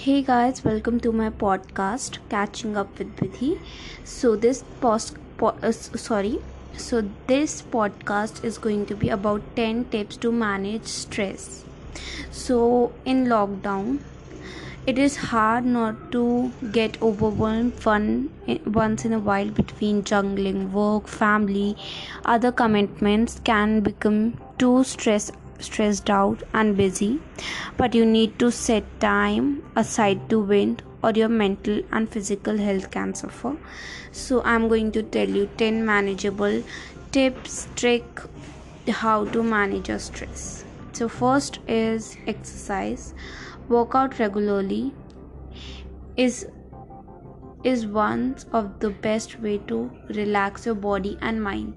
Hey guys, welcome to my podcast, Catching Up with Vidhi. So this post, po- uh, sorry, so this podcast is going to be about 10 tips to manage stress. So in lockdown, it is hard not to get overwhelmed fun once in a while between juggling work, family, other commitments can become too stress stressed out and busy, but you need to set time aside to wind or your mental and physical health can suffer. So I'm going to tell you 10 manageable tips, trick how to manage your stress. So first is exercise. Work out regularly is is one of the best way to relax your body and mind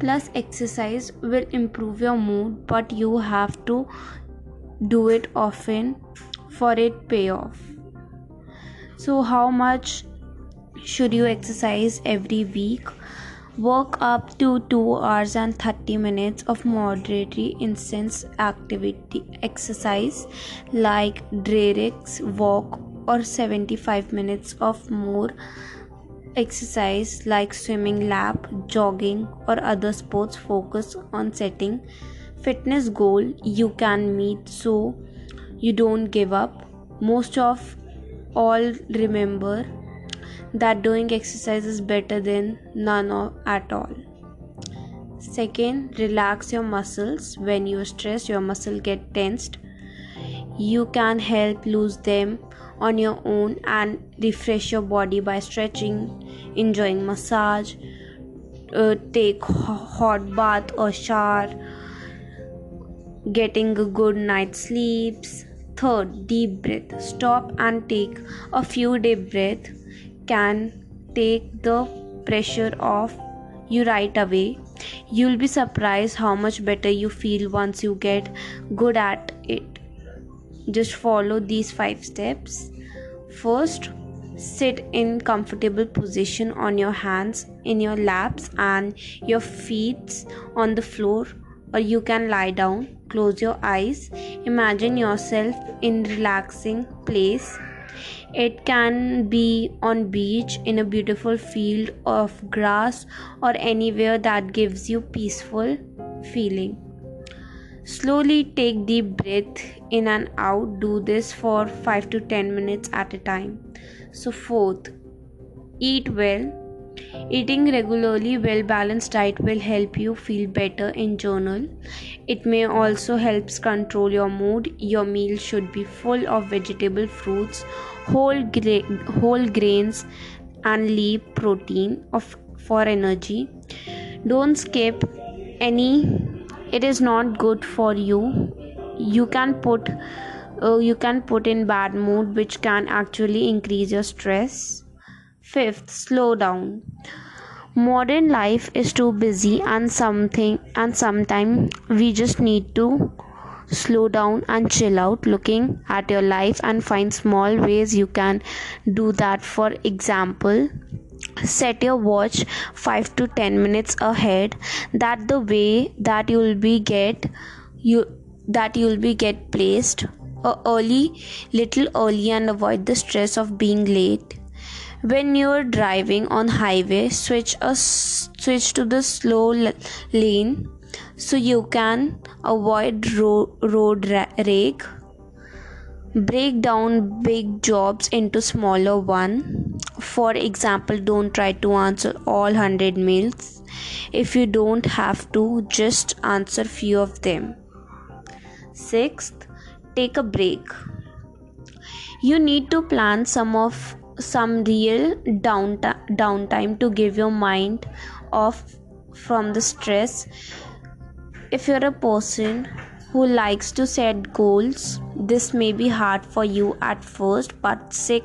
plus exercise will improve your mood but you have to do it often for it pay off. So how much should you exercise every week? Work up to 2 hours and 30 minutes of moderately intense activity exercise like directs walk or 75 minutes of more exercise like swimming lap jogging or other sports focus on setting fitness goal you can meet so you don't give up. Most of all remember that doing exercise is better than none of, at all. Second relax your muscles. When you stress your muscle get tensed. You can help lose them on your own and refresh your body by stretching, enjoying massage, uh, take hot bath or shower, getting a good night's sleeps. Third, deep breath. Stop and take a few deep breath can take the pressure off you right away. You'll be surprised how much better you feel once you get good at it just follow these five steps. First sit in comfortable position on your hands in your laps and your feet on the floor or you can lie down. Close your eyes. Imagine yourself in relaxing place. It can be on beach in a beautiful field of grass or anywhere that gives you peaceful feeling Slowly take deep breath in and out. Do this for 5 to 10 minutes at a time. So, fourth, eat well. Eating regularly well balanced diet will help you feel better in general. It may also helps control your mood. Your meal should be full of vegetable fruits, whole gra- whole grains and leaf protein of for energy. Don't skip any it is not good for you. You can put uh, you can put in bad mood which can actually increase your stress. Fifth slow down. Modern life is too busy and something and sometimes we just need to slow down and chill out looking at your life and find small ways you can do that. For example set your watch 5 to 10 minutes ahead that the way that you'll be get you that you'll be get placed uh, early little early and avoid the stress of being late. When you're driving on highway switch a switch to the slow lane so you can avoid ro- road ra- rage break down big jobs into smaller one. For example don't try to answer all 100 mails. If you don't have to just answer few of them. Sixth take a break. You need to plan some of some real downtime downtime to give your mind off from the stress. If you're a person who likes to set goals. This may be hard for you at first but sick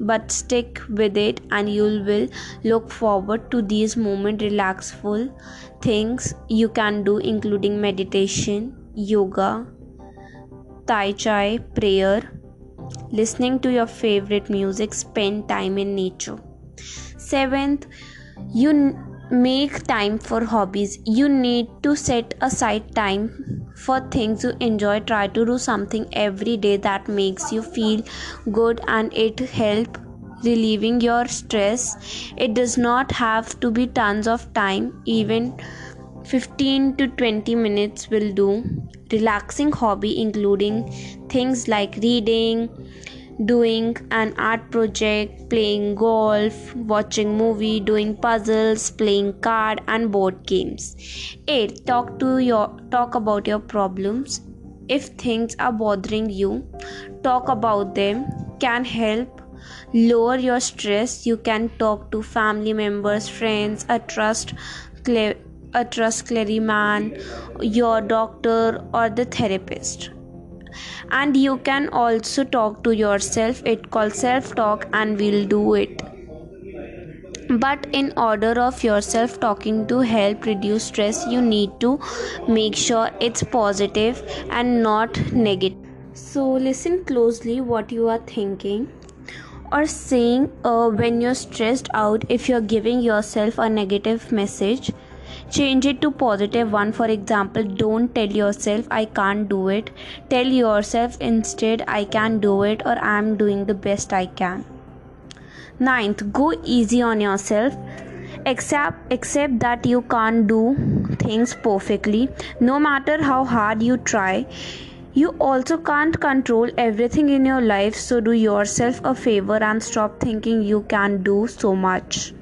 but stick with it and you will look forward to these moment relaxful things you can do including meditation yoga tai chi prayer listening to your favorite music spend time in nature. Seventh you make time for hobbies. You need to set aside time for things you enjoy try to do something every day that makes you feel good and it help relieving your stress. It does not have to be tons of time. Even 15 to 20 minutes will do. Relaxing hobby including things like reading doing an art project playing golf watching movie doing puzzles playing card and board games. 8 talk to your talk about your problems. If things are bothering you talk about them. Can help lower your stress. You can talk to family members friends a trust a trust man your doctor or the therapist and you can also talk to yourself. It called self talk and we'll do it. But in order of yourself talking to help reduce stress you need to make sure it's positive and not negative. So listen closely what you are thinking or saying uh, when you're stressed out if you're giving yourself a negative message change it to positive one. For example don't tell yourself i can't do it. Tell yourself instead i can do it or i'm doing the best i can. Ninth go easy on yourself. Accept accept that you can't do things perfectly. No matter how hard you try you also can't control everything in your life. So do yourself a favor and stop thinking you can do so much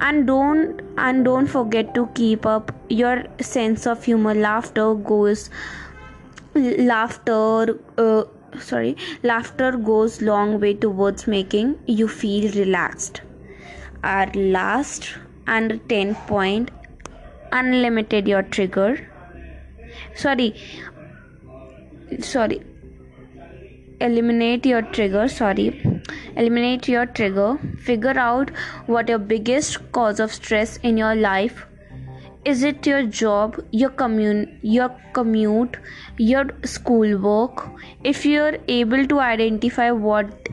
and don't and don't forget to keep up your sense of humor. Laughter goes laughter uh, sorry laughter goes long way towards making you feel relaxed. Our last and 10 point unlimited your trigger. Sorry sorry eliminate your trigger sorry eliminate your trigger. Figure out what your biggest cause of stress in your life is. It your job your commute your commute your schoolwork? If you're able to identify what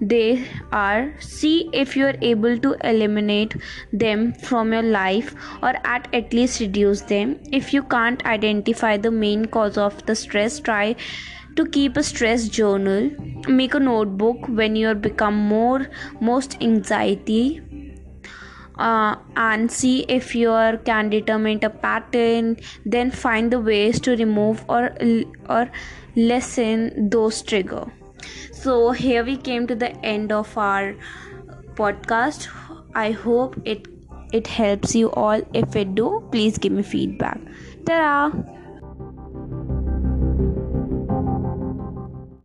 they are see if you're able to eliminate them from your life or at, at least reduce them. If you can't identify the main cause of the stress try to keep a stress journal make a notebook when you become more most anxiety uh, and see if you can determine a pattern then find the ways to remove or or lessen those trigger. So here we came to the end of our podcast. I hope it it helps you all. If it do please give me feedback. Ta